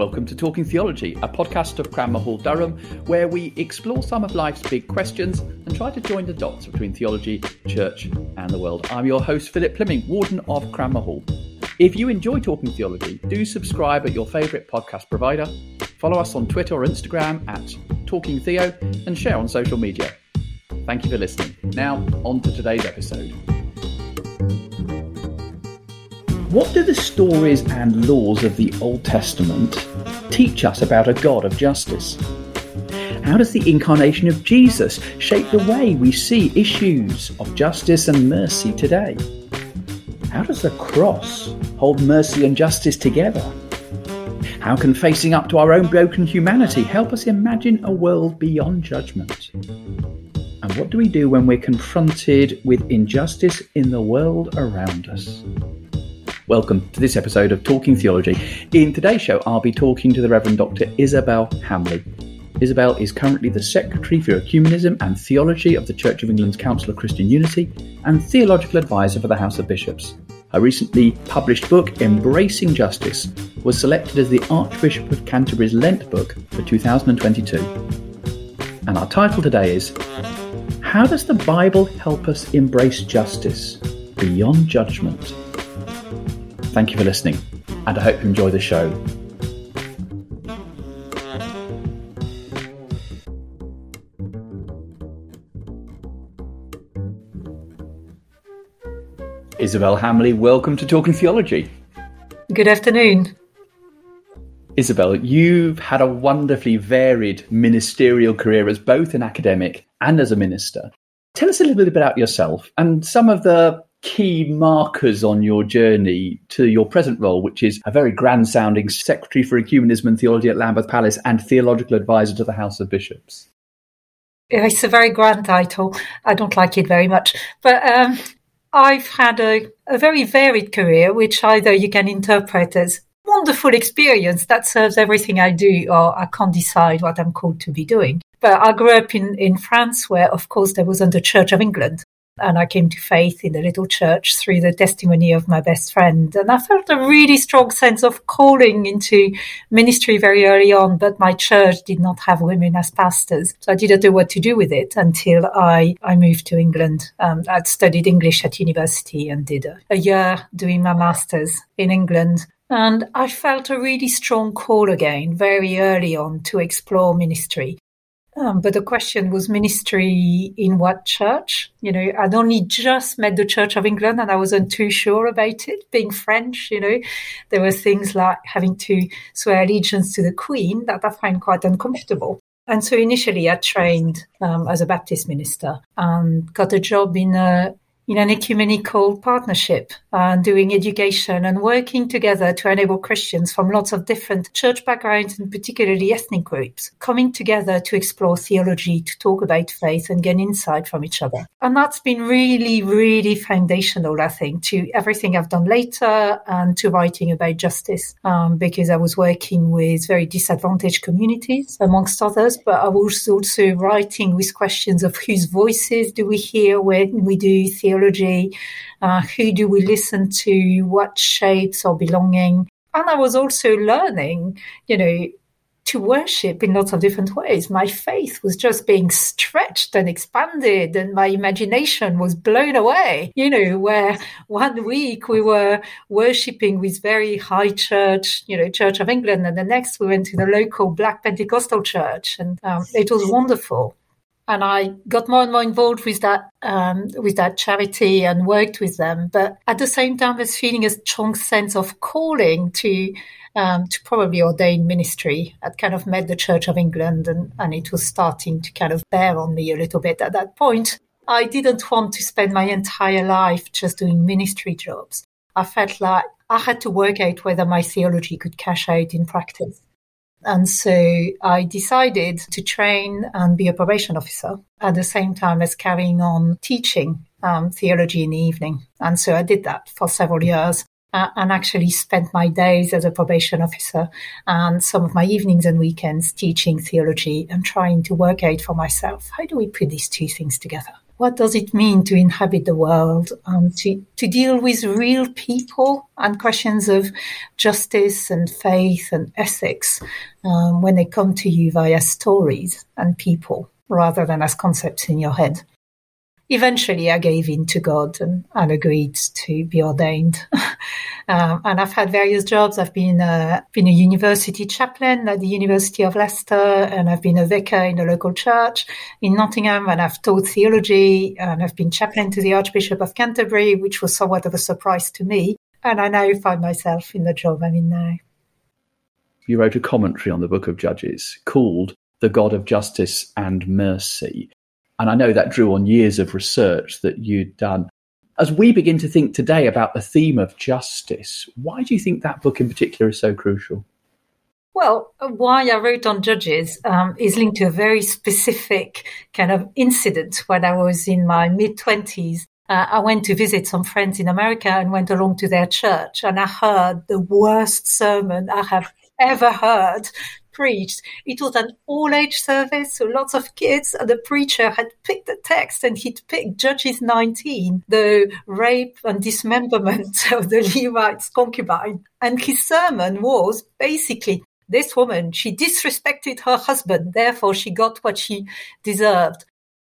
Welcome to Talking Theology, a podcast of Cranmer Hall, Durham, where we explore some of life's big questions and try to join the dots between theology, church, and the world. I'm your host, Philip Plyming, Warden of Cranmer Hall. If you enjoy Talking Theology, do subscribe at your favourite podcast provider, follow us on Twitter or Instagram at Talking Theo, and share on social media. Thank you for listening. Now, on to today's episode. What do the stories and laws of the Old Testament teach us about a God of justice? How does the incarnation of Jesus shape the way we see issues of justice and mercy today? How does the cross hold mercy and justice together? How can facing up to our own broken humanity help us imagine a world beyond judgment? And what do we do when we're confronted with injustice in the world around us? Welcome to this episode of Talking Theology. In today's show, I'll be talking to the Reverend Dr. Isabelle Hamley. Isabelle is currently the Secretary for Ecumenism and Theology of the Church of England's Council of Christian Unity and Theological Advisor for the House of Bishops. Her recently published book, Embracing Justice, was selected as the Archbishop of Canterbury's Lent book for 2022. And our title today is How Does the Bible Help Us Embrace Justice Beyond Judgment? Thank you for listening, and I hope you enjoy the show. Isabelle Hamley, welcome to Talking Theology. Good afternoon. Isabelle, you've had a wonderfully varied ministerial career as both an academic and as a minister. Tell us a little bit about yourself and some of the key markers on your journey to your present role, which is a very grand sounding Secretary for Ecumenism and Theology at Lambeth Palace and Theological Advisor to the House of Bishops? It's a very grand title. I don't like it very much. But um, I've had a, a very varied career, which either you can interpret as wonderful experience that serves everything I do, or I can't decide what I'm called to be doing. But I grew up in, in France, where, of course, there wasn't the Church of England and I came to faith in the little church through the testimony of my best friend. And I felt a really strong sense of calling into ministry very early on, but my church did not have women as pastors. So I didn't know what to do with it until I, I moved to England. Um, I'd studied English at university and did a, a year doing my master's in England. And I felt a really strong call again very early on to explore ministry. Um, but the question was ministry in what church? You know, I'd only just met the Church of England and I wasn't too sure about it. Being French, you know, there were things like having to swear allegiance to the Queen that I find quite uncomfortable. And so initially I trained um, as a Baptist minister and got a job in a in an ecumenical partnership and doing education and working together to enable Christians from lots of different church backgrounds and particularly ethnic groups coming together to explore theology, to talk about faith and gain insight from each other. And that's been really, really foundational, I think, to everything I've done later and to writing about justice, um, because I was working with very disadvantaged communities, amongst others, but I was also writing with questions of whose voices do we hear when we do theology theology? Uh, who do we listen to? What shapes our belonging? And I was also learning, you know, to worship in lots of different ways. My faith was just being stretched and expanded, and my imagination was blown away. You know, where one week we were worshipping with very high church, you know, Church of England, and the next we went to the local Black Pentecostal church, and um, it was wonderful and I got more and more involved with that um, with that charity and worked with them. But at the same time, I was feeling a strong sense of calling to um, to probably ordain ministry. I'd kind of met the Church of England, and, and it was starting to kind of bear on me a little bit at that point. I didn't want to spend my entire life just doing ministry jobs. I felt like I had to work out whether my theology could cash out in practice. And so I decided to train and be a probation officer at the same time as carrying on teaching um, theology in the evening. And so I did that for several years. Uh, and actually spent my days as a probation officer and some of my evenings and weekends teaching theology and trying to work out for myself how do we put these two things together? What does it mean to inhabit the world, um, to, to deal with real people and questions of justice and faith and ethics um, when they come to you via stories and people rather than as concepts in your head eventually I gave in to God and, and agreed to be ordained. um, and I've had various jobs. I've been a, been a university chaplain at the University of Leicester, and I've been a vicar in a local church in Nottingham, and I've taught theology, and I've been chaplain to the Archbishop of Canterbury, which was somewhat of a surprise to me. And I now find myself in the job I'm in now. You wrote a commentary on the book of Judges called The God of Justice and Mercy. And I know that drew on years of research that you'd done. As we begin to think today about the theme of justice, why do you think that book in particular is so crucial? Well, why I wrote on judges um, is linked to a very specific kind of incident when I was in my mid 20s. Uh, I went to visit some friends in America and went along to their church, and I heard the worst sermon I have ever heard preached. It was an all age service, so lots of kids. The preacher had picked the text and he'd picked Judges 19, the rape and dismemberment of the Levite's concubine. And his sermon was basically this woman, she disrespected her husband, therefore she got what she deserved.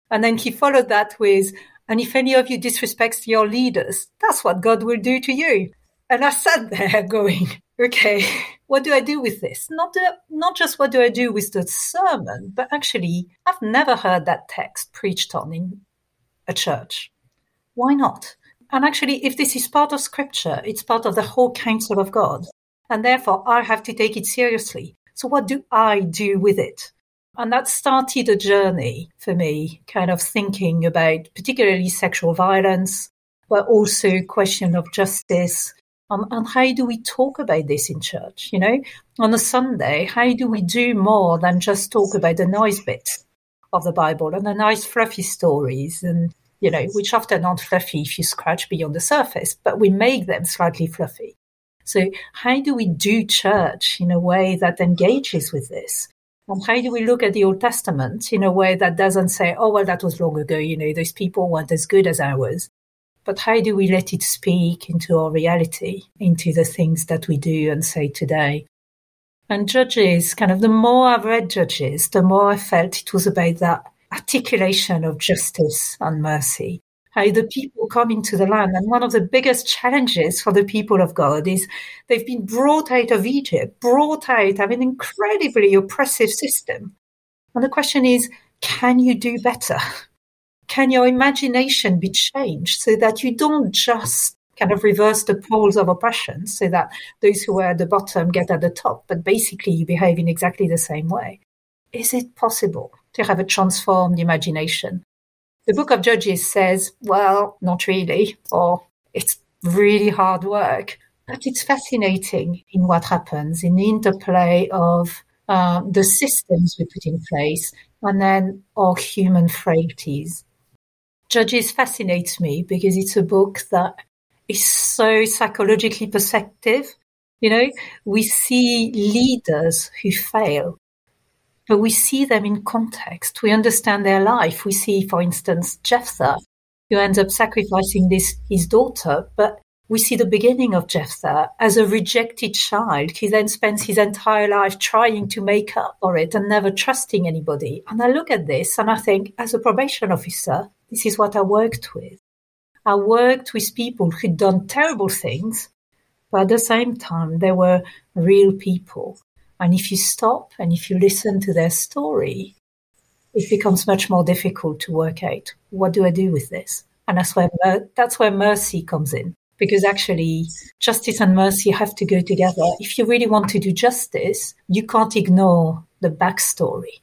And then he followed that with, and if any of you disrespects your leaders, that's what God will do to you. And I sat there going, okay, what do I do with this? Not, the, not just what do I do with the sermon, but actually, I've never heard that text preached on in a church. Why not? And actually, if this is part of scripture, it's part of the whole counsel of God. And therefore, I have to take it seriously. So, what do I do with it? And that started a journey for me, kind of thinking about particularly sexual violence, but also question of justice, um, and how do we talk about this in church? You know, on a Sunday, how do we do more than just talk about the nice bits of the Bible and the nice fluffy stories and, you know, which often aren't fluffy if you scratch beyond the surface, but we make them slightly fluffy. So how do we do church in a way that engages with this? And how do we look at the Old Testament in a way that doesn't say, oh, well, that was long ago, you know, those people weren't as good as ours, but how do we let it speak into our reality, into the things that we do and say today? And Judges, kind of the more I've read Judges, the more I felt it was about that articulation of justice and mercy. How the people come into the land. And one of the biggest challenges for the people of God is they've been brought out of Egypt, brought out of an incredibly oppressive system. And the question is, can you do better? can your imagination be changed so that you don't just kind of reverse the poles of oppression so that those who are at the bottom get at the top, but basically you behave in exactly the same way? Is it possible to have a transformed imagination? The book of Judges says, well, not really, or it's really hard work. But it's fascinating in what happens in the interplay of uh, the systems we put in place and then our human frailties. Judges fascinates me because it's a book that is so psychologically perceptive. You know, we see leaders who fail, but we see them in context. We understand their life. We see, for instance, Jephthah, who ends up sacrificing this, his daughter, but we see the beginning of Jephthah as a rejected child. He then spends his entire life trying to make up for it and never trusting anybody. And I look at this and I think, as a probation officer, this is what I worked with. I worked with people who'd done terrible things, but at the same time, they were real people. And if you stop and if you listen to their story, it becomes much more difficult to work out what do I do with this? And that's where, that's where mercy comes in. Because actually, justice and mercy have to go together. If you really want to do justice, you can't ignore the backstory.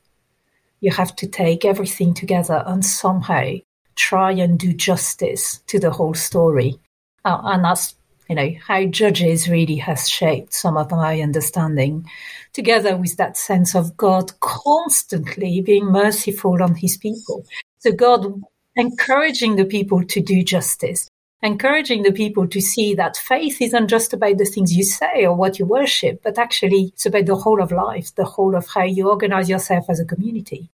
You have to take everything together and somehow try and do justice to the whole story. Uh, and that's, you know, how Judges really has shaped some of my understanding, together with that sense of God constantly being merciful on his people. So God encouraging the people to do justice, encouraging the people to see that faith isn't just about the things you say or what you worship, but actually it's about the whole of life, the whole of how you organize yourself as a community.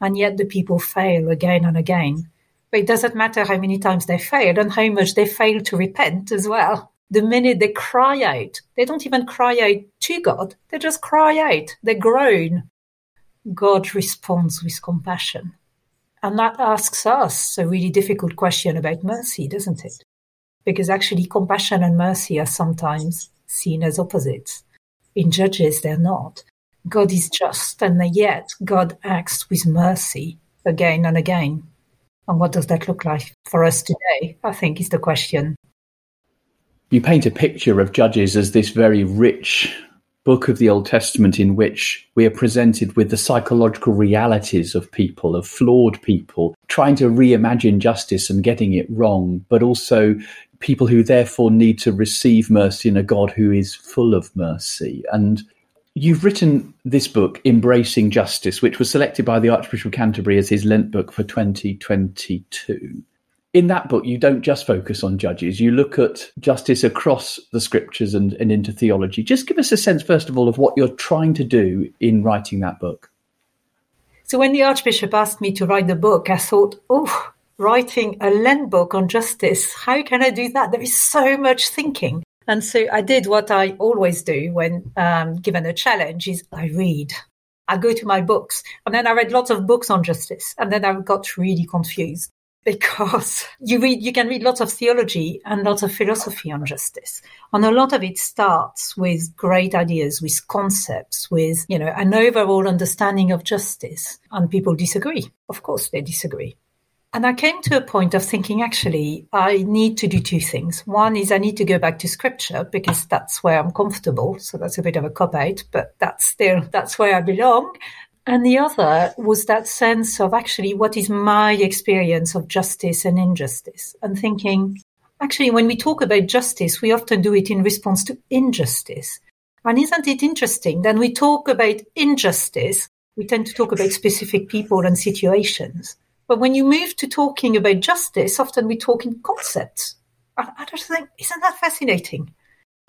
And yet the people fail again and again But it doesn't matter how many times they failed and how much they fail to repent as well. The minute they cry out, they don't even cry out to God, they just cry out, they groan. God responds with compassion. And that asks us a really difficult question about mercy, doesn't it? Because actually, compassion and mercy are sometimes seen as opposites. In Judges, they're not. God is just, and yet God acts with mercy again and again. And what does that look like for us today? I think is the question. You paint a picture of Judges as this very rich book of the Old Testament in which we are presented with the psychological realities of people, of flawed people, trying to reimagine justice and getting it wrong, but also people who therefore need to receive mercy in a God who is full of mercy. And You've written this book, Embracing Justice, which was selected by the Archbishop of Canterbury as his Lent book for 2022. In that book, you don't just focus on judges, you look at justice across the scriptures and, and into theology. Just give us a sense, first of all, of what you're trying to do in writing that book. So, when the Archbishop asked me to write the book, I thought, oh, writing a Lent book on justice, how can I do that? There is so much thinking. And so I did what I always do when um, given a challenge is I read. I go to my books and then I read lots of books on justice and then I got really confused because you read, you can read lots of theology and lots of philosophy on justice. And a lot of it starts with great ideas, with concepts, with, you know, an overall understanding of justice. And people disagree. Of course they disagree. And I came to a point of thinking, actually, I need to do two things. One is I need to go back to scripture because that's where I'm comfortable. So that's a bit of a cop out, but that's still, that's where I belong. And the other was that sense of actually what is my experience of justice and injustice and thinking, actually, when we talk about justice, we often do it in response to injustice. And isn't it interesting? Then we talk about injustice. We tend to talk about specific people and situations. But when you move to talking about justice, often we talk in concepts. I, I just think, isn't that fascinating?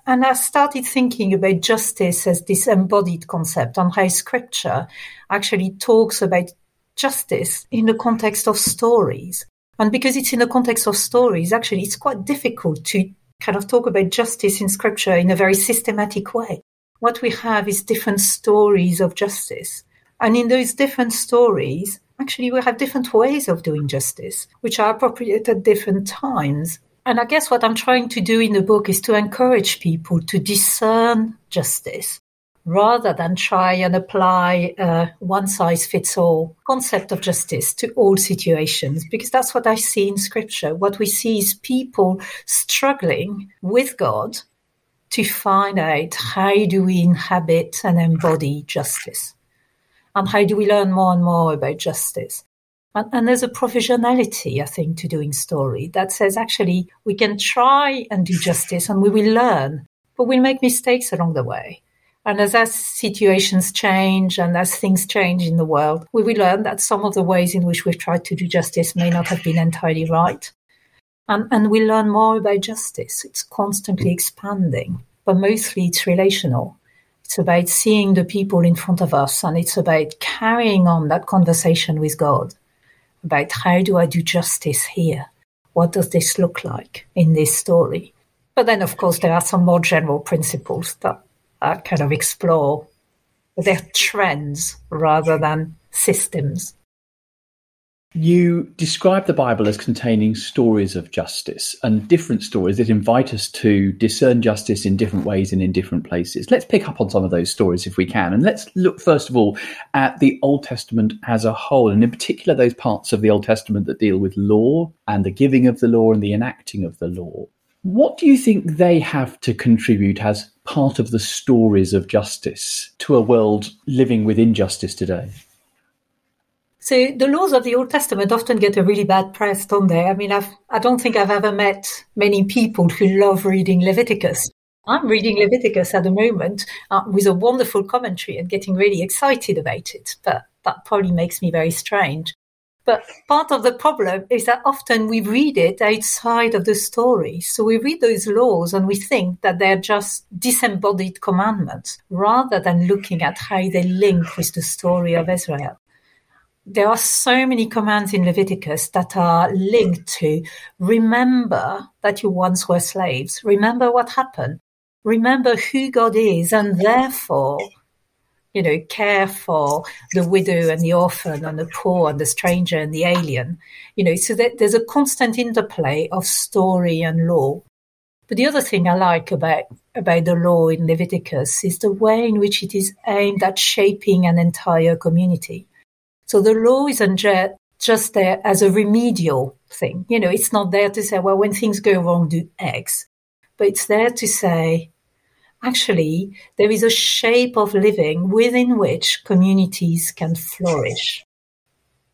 And I started thinking about justice as this embodied concept and how scripture actually talks about justice in the context of stories. And because it's in the context of stories, actually, it's quite difficult to kind of talk about justice in scripture in a very systematic way. What we have is different stories of justice. And in those different stories, actually we have different ways of doing justice, which are appropriate at different times. And I guess what I'm trying to do in the book is to encourage people to discern justice rather than try and apply a one size fits all concept of justice to all situations, because that's what I see in scripture. What we see is people struggling with God to find out how do we inhabit and embody justice and how do we learn more and more about justice? And, and, there's a provisionality, I think, to doing story that says actually we can try and do justice and we will learn, but we'll make mistakes along the way. And as, as situations change and as things change in the world, we will learn that some of the ways in which we've tried to do justice may not have been entirely right. And, and we learn more about justice. It's constantly expanding, but mostly it's relational. It's about seeing the people in front of us and it's about carrying on that conversation with God about how do I do justice here? What does this look like in this story? But then, of course, there are some more general principles that I kind of explore. They're trends rather than systems. You describe the Bible as containing stories of justice and different stories that invite us to discern justice in different ways and in different places. Let's pick up on some of those stories if we can. And let's look, first of all, at the Old Testament as a whole, and in particular, those parts of the Old Testament that deal with law and the giving of the law and the enacting of the law. What do you think they have to contribute as part of the stories of justice to a world living with injustice today? So the laws of the Old Testament often get a really bad press, don't they? I mean, I've, I don't think I've ever met many people who love reading Leviticus. I'm reading Leviticus at the moment uh, with a wonderful commentary and getting really excited about it, but that probably makes me very strange. But part of the problem is that often we read it outside of the story. So we read those laws and we think that they're just disembodied commandments rather than looking at how they link with the story of Israel. There are so many commands in Leviticus that are linked to remember that you once were slaves. Remember what happened. Remember who God is and therefore, you know, care for the widow and the orphan and the poor and the stranger and the alien. You know, so that there's a constant interplay of story and law. But the other thing I like about about the law in Leviticus is the way in which it is aimed at shaping an entire community. So the law isn't just there as a remedial thing. You know, it's not there to say, well, when things go wrong, do X. But it's there to say, actually, there is a shape of living within which communities can flourish.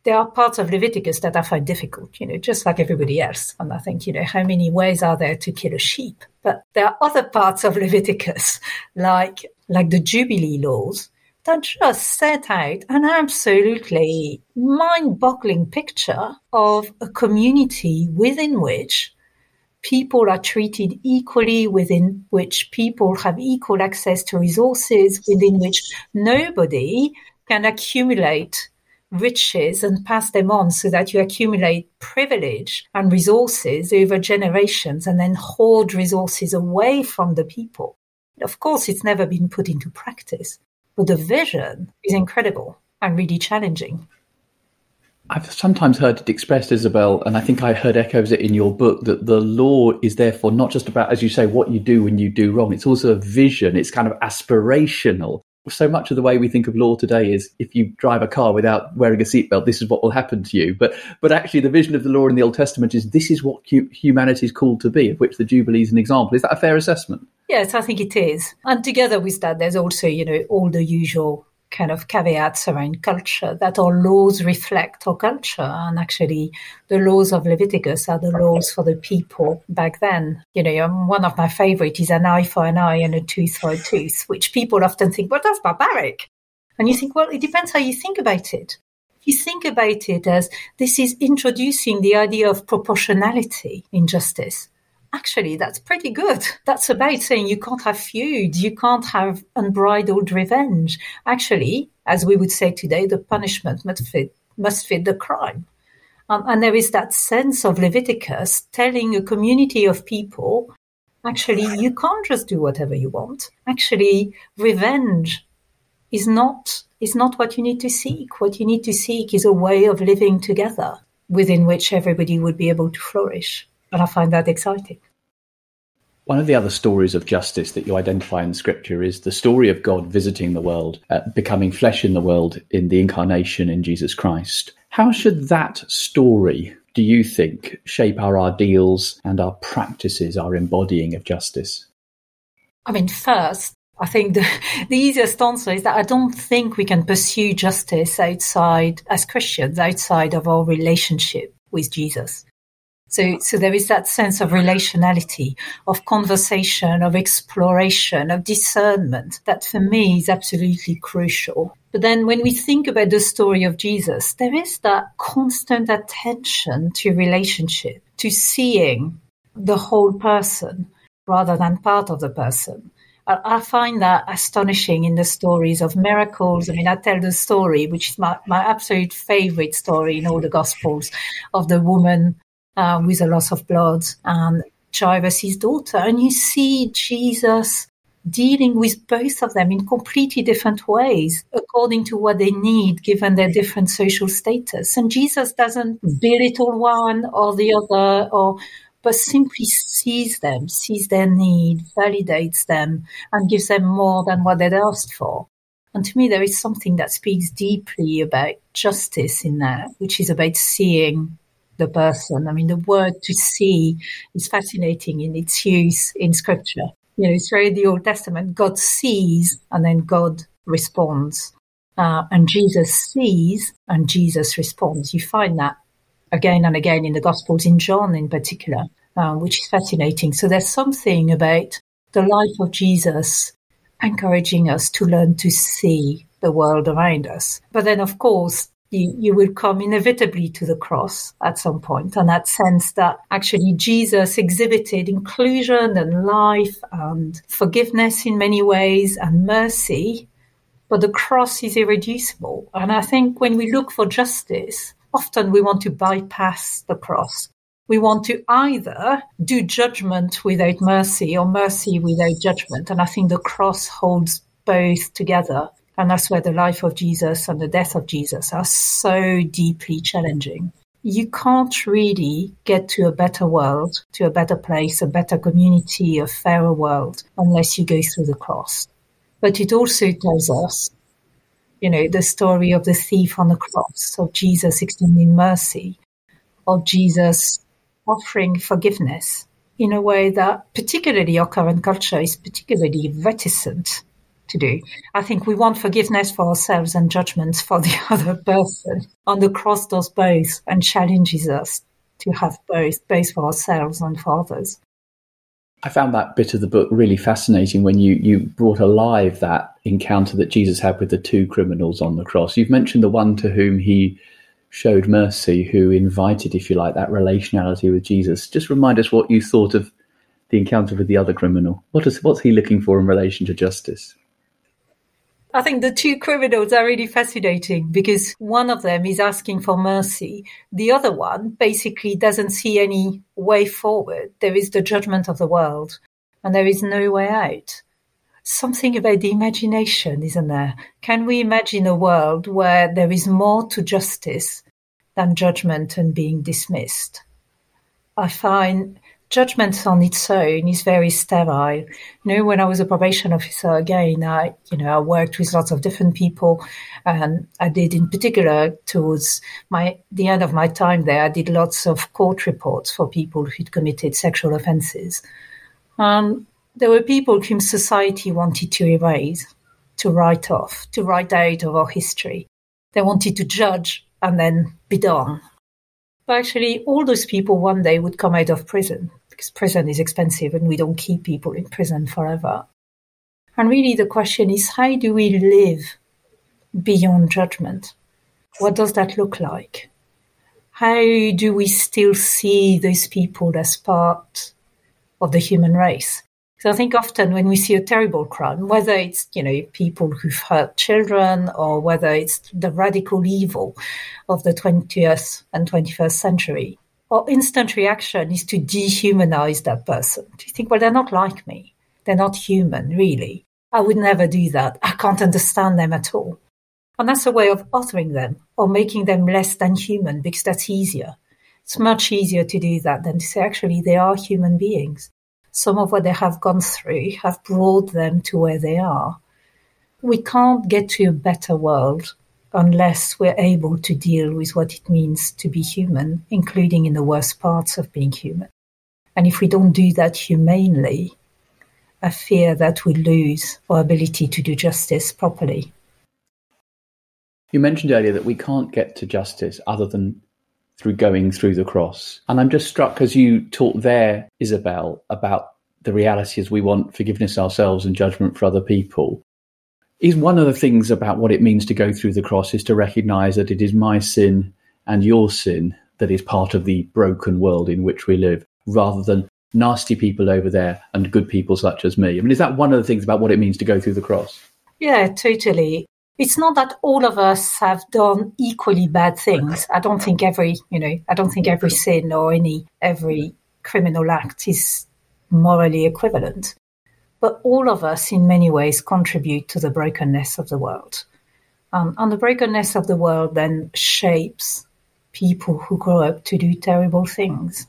There are parts of Leviticus that I find difficult, you know, just like everybody else. And I think, you know, how many ways are there to kill a sheep? But there are other parts of Leviticus, like, like the Jubilee laws, that just set out an absolutely mind-boggling picture of a community within which people are treated equally, within which people have equal access to resources, within which nobody can accumulate riches and pass them on so that you accumulate privilege and resources over generations and then hoard resources away from the people. Of course, it's never been put into practice. But the vision is incredible and really challenging. I've sometimes heard it expressed, Isabelle, and I think I heard echoes it in your book that the law is therefore not just about, as you say, what you do when you do wrong. It's also a vision. It's kind of aspirational. So much of the way we think of law today is if you drive a car without wearing a seatbelt, this is what will happen to you. But but actually, the vision of the law in the Old Testament is this is what humanity is called to be, of which the Jubilee is an example. Is that a fair assessment? Yes, I think it is. And together with that, there's also, you know, all the usual kind of caveats around culture that our laws reflect our culture. And actually, the laws of Leviticus are the laws for the people back then. You know, um, one of my favorite is an eye for an eye and a tooth for a tooth, which people often think, well, that's barbaric. And you think, well, it depends how you think about it. You think about it as this is introducing the idea of proportionality in justice actually, that's pretty good. That's about saying you can't have feud, you can't have unbridled revenge. Actually, as we would say today, the punishment must fit, must fit the crime. Um, and there is that sense of Leviticus telling a community of people, actually, you can't just do whatever you want. Actually, revenge is not is not what you need to seek. What you need to seek is a way of living together within which everybody would be able to flourish. And I find that exciting. One of the other stories of justice that you identify in Scripture is the story of God visiting the world, uh, becoming flesh in the world in the incarnation in Jesus Christ. How should that story, do you think, shape our ideals and our practices, our embodying of justice? I mean, first, I think the, the easiest answer is that I don't think we can pursue justice outside, as Christians, outside of our relationship with Jesus. So, so there is that sense of relationality, of conversation, of exploration, of discernment that for me is absolutely crucial. But then when we think about the story of Jesus, there is that constant attention to relationship, to seeing the whole person rather than part of the person. I find that astonishing in the stories of miracles. I mean, I tell the story, which is my, my absolute favorite story in all the Gospels, of the woman uh, with a loss of blood and Jairus' daughter. And you see Jesus dealing with both of them in completely different ways according to what they need given their different social status. And Jesus doesn't belittle one or the other or but simply sees them, sees their need, validates them, and gives them more than what they'd asked for. And to me, there is something that speaks deeply about justice in that, which is about seeing the person. I mean, the word to see is fascinating in its use in scripture. You know, throughout the Old Testament, God sees and then God responds. Uh, and Jesus sees and Jesus responds. You find that again and again in the Gospels, in John in particular, uh, which is fascinating. So there's something about the life of Jesus encouraging us to learn to see the world around us. But then, of course, you, will come inevitably to the cross at some point, and that sense that actually Jesus exhibited inclusion and life and forgiveness in many ways and mercy, but the cross is irreducible. And I think when we look for justice, often we want to bypass the cross. We want to either do judgment without mercy or mercy without judgment. And I think the cross holds both together. And that's where the life of Jesus and the death of Jesus are so deeply challenging. You can't really get to a better world, to a better place, a better community, a fairer world, unless you go through the cross. But it also tells us, you know, the story of the thief on the cross, of Jesus extending mercy, of Jesus offering forgiveness in a way that particularly our current culture is particularly reticent to do. I think we want forgiveness for ourselves and judgments for the other person. On the cross does both and challenges us to have both, both for ourselves and for others. I found that bit of the book really fascinating when you, you brought alive that encounter that Jesus had with the two criminals on the cross. You've mentioned the one to whom he showed mercy, who invited, if you like, that relationality with Jesus. Just remind us what you thought of the encounter with the other criminal. What is, what's he looking for in relation to justice? I think the two criminals are really fascinating because one of them is asking for mercy. The other one basically doesn't see any way forward. There is the judgment of the world and there is no way out. Something about the imagination, isn't there? Can we imagine a world where there is more to justice than judgment and being dismissed? I find judgment on its own is very sterile. You know, when I was a probation officer again, I, you know, I worked with lots of different people and I did in particular towards my, the end of my time there, I did lots of court reports for people who'd committed sexual offences. Um, there were people whom society wanted to erase, to write off, to write out of our history. They wanted to judge and then be done. But actually, all those people one day would come out of prison because prison is expensive and we don't keep people in prison forever. And really, the question is how do we live beyond judgment? What does that look like? How do we still see those people as part of the human race? So I think often when we see a terrible crime, whether it's, you know, people who've hurt children or whether it's the radical evil of the 20th and 21st century, our instant reaction is to dehumanize that person. To think, well, they're not like me. They're not human, really. I would never do that. I can't understand them at all. And that's a way of othering them or making them less than human because that's easier. It's much easier to do that than to say, actually, they are human beings. Some of what they have gone through have brought them to where they are. We can't get to a better world unless we're able to deal with what it means to be human, including in the worst parts of being human. And if we don't do that humanely, I fear that we lose our ability to do justice properly. You mentioned earlier that we can't get to justice other than through going through the cross. And I'm just struck as you talked there, Isabelle, about the reality is we want forgiveness ourselves and judgment for other people is one of the things about what it means to go through the cross is to recognize that it is my sin and your sin that is part of the broken world in which we live, rather than nasty people over there and good people such as me. I mean, is that one of the things about what it means to go through the cross? Yeah, totally. It's not that all of us have done equally bad things. I don't think every, you know, I don't think every sin or any every criminal act is morally equivalent. But all of us, in many ways, contribute to the brokenness of the world. Um, and the brokenness of the world then shapes people who grow up to do terrible things.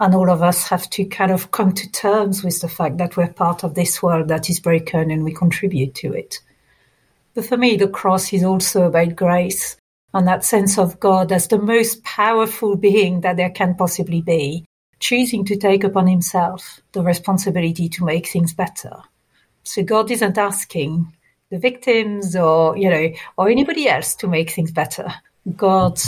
And all of us have to kind of come to terms with the fact that we're part of this world that is broken and we contribute to it. But for me, the cross is also about grace and that sense of God as the most powerful being that there can possibly be, choosing to take upon himself the responsibility to make things better. So God isn't asking the victims or, you know, or anybody else to make things better. God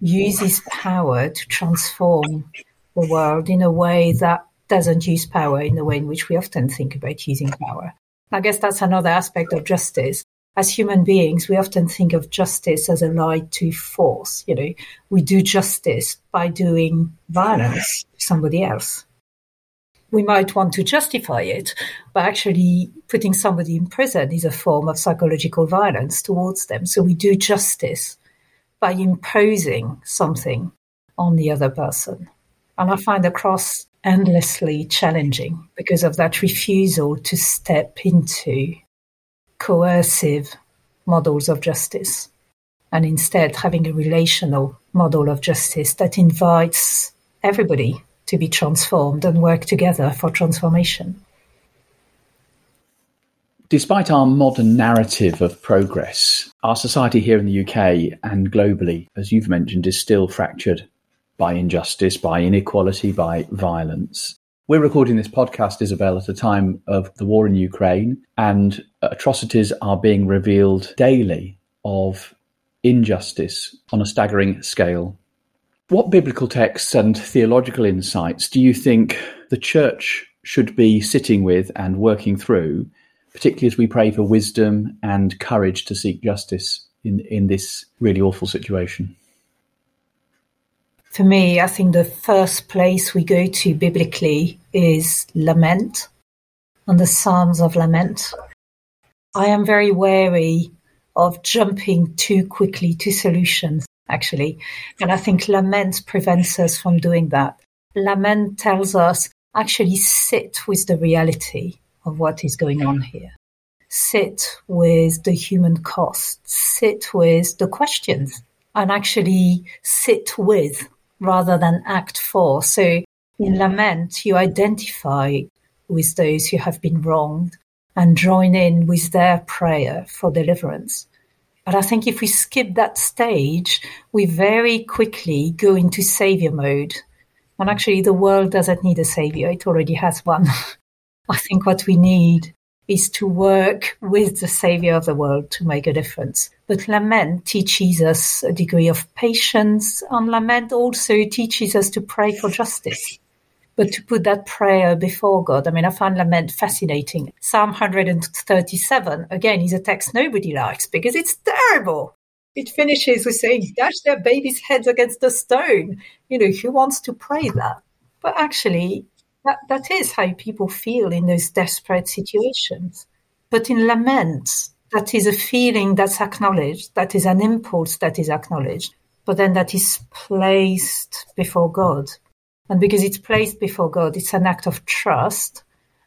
uses power to transform the world in a way that doesn't use power in the way in which we often think about using power. I guess that's another aspect of justice as human beings, we often think of justice as allied to force. You know, we do justice by doing violence to somebody else. we might want to justify it, but actually putting somebody in prison is a form of psychological violence towards them. So we do justice by imposing something on the other person. And I find the cross endlessly challenging because of that refusal to step into coercive models of justice and instead having a relational model of justice that invites everybody to be transformed and work together for transformation. Despite our modern narrative of progress, our society here in the UK and globally, as you've mentioned, is still fractured by injustice, by inequality, by violence. We're recording this podcast, Isabelle, at a time of the war in Ukraine, and atrocities are being revealed daily of injustice on a staggering scale. What biblical texts and theological insights do you think the church should be sitting with and working through, particularly as we pray for wisdom and courage to seek justice in, in this really awful situation? For me, I think the first place we go to biblically is lament and the Psalms of Lament. I am very wary of jumping too quickly to solutions, actually. And I think lament prevents us from doing that. Lament tells us actually sit with the reality of what is going on here. Sit with the human cost, sit with the questions, and actually sit with rather than act for. So in lament, you identify with those who have been wronged and join in with their prayer for deliverance. But I think if we skip that stage, we very quickly go into savior mode. And actually, the world doesn't need a savior, it already has one. I think what we need is to work with the savior of the world to make a difference. But lament teaches us a degree of patience, and lament also teaches us to pray for justice but to put that prayer before God. I mean, I find lament fascinating. Psalm 137, again, is a text nobody likes because it's terrible. It finishes with saying, dash their babies' heads against the stone. You know, who wants to pray that? But actually, that, that is how people feel in those desperate situations. But in lament, that is a feeling that's acknowledged, that is an impulse that is acknowledged, but then that is placed before God and because it's placed before God, it's an act of trust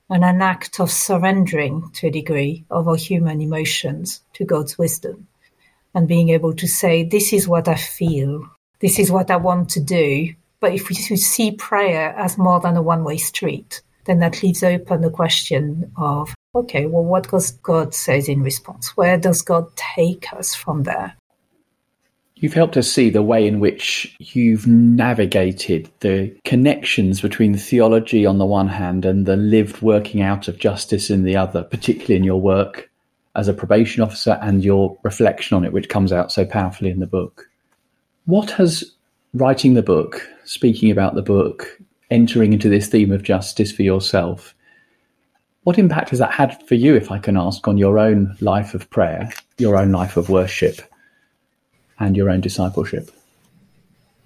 and an act of surrendering to a degree of our human emotions to God's wisdom and being able to say, This is what I feel, this is what I want to do. But if we see prayer as more than a one way street, then that leaves open the question of, okay, well, what does God says in response? Where does God take us from there? You've helped us see the way in which you've navigated the connections between theology on the one hand and the lived working out of justice in the other, particularly in your work as a probation officer and your reflection on it, which comes out so powerfully in the book. What has writing the book, speaking about the book, entering into this theme of justice for yourself, what impact has that had for you, if I can ask, on your own life of prayer, your own life of worship? and your own discipleship?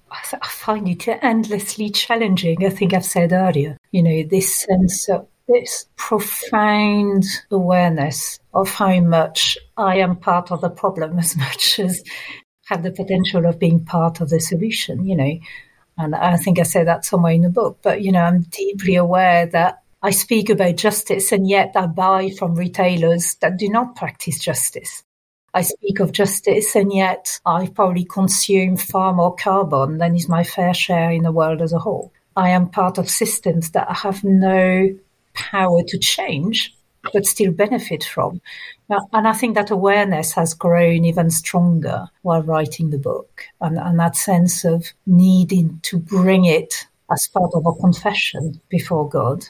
I find it endlessly challenging. I think I've said earlier, you know, this sense of this profound awareness of how much I am part of the problem as much as have the potential of being part of the solution, you know. And I think I say that somewhere in the book, but, you know, I'm deeply aware that I speak about justice and yet I buy from retailers that do not practice justice. I speak of justice, and yet I probably consume far more carbon than is my fair share in the world as a whole. I am part of systems that have no power to change, but still benefit from. And I think that awareness has grown even stronger while writing the book, and, and that sense of needing to bring it as part of a confession before God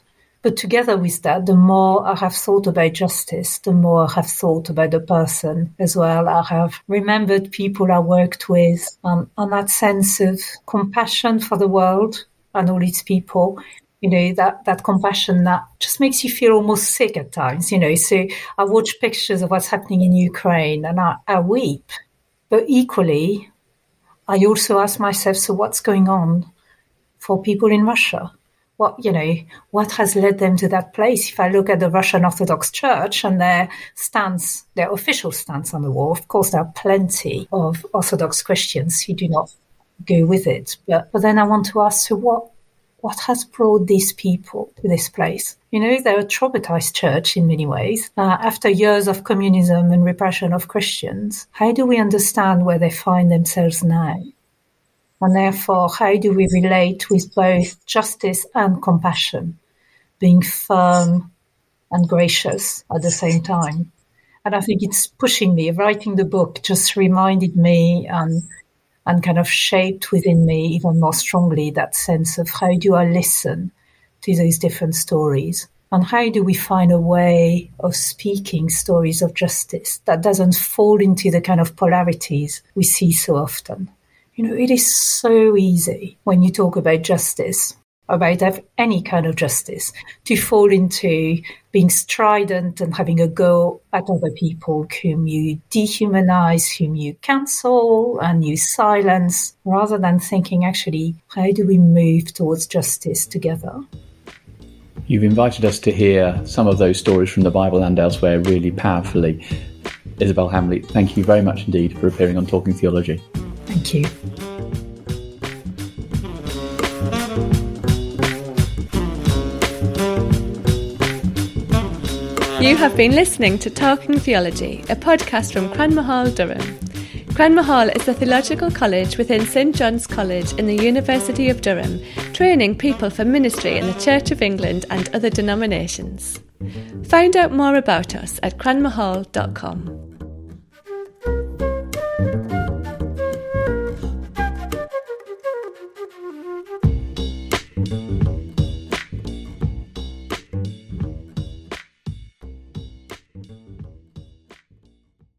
but together with that, the more I have thought about justice, the more I have thought about the person as well. I have remembered people I worked with um, and that sense of compassion for the world and all its people. You know, that, that compassion that just makes you feel almost sick at times, you know. So I watch pictures of what's happening in Ukraine and I, I weep. But equally, I also ask myself, so what's going on for people in Russia? what you know what has led them to that place if i look at the russian orthodox church and their stance their official stance on the war of course there are plenty of orthodox christians who do not go with it but, but then i want to ask so what what has brought these people to this place? You know, they're a traumatized church in many ways. Uh, after years of communism and repression of Christians, how do we understand where they find themselves now? And therefore, how do we relate with both justice and compassion, being firm and gracious at the same time? And I think it's pushing me. Writing the book just reminded me and and kind of shaped within me even more strongly that sense of how do I listen to these different stories and how do we find a way of speaking stories of justice that doesn't fall into the kind of polarities we see so often. You know, it is so easy when you talk about justice, about any kind of justice, to fall into being strident and having a go at other people whom you dehumanize, whom you cancel and you silence, rather than thinking actually, how do we move towards justice together? You've invited us to hear some of those stories from the Bible and elsewhere really powerfully. Isabelle Hamley, thank you very much indeed for appearing on Talking Theology. Thank you. You have been listening to Talking Theology, a podcast from Cranmer Hall, Durham. Cranmer Hall is a theological college within St John's College in the University of Durham, training people for ministry in the Church of England and other denominations. Find out more about us at cranmerhall.com.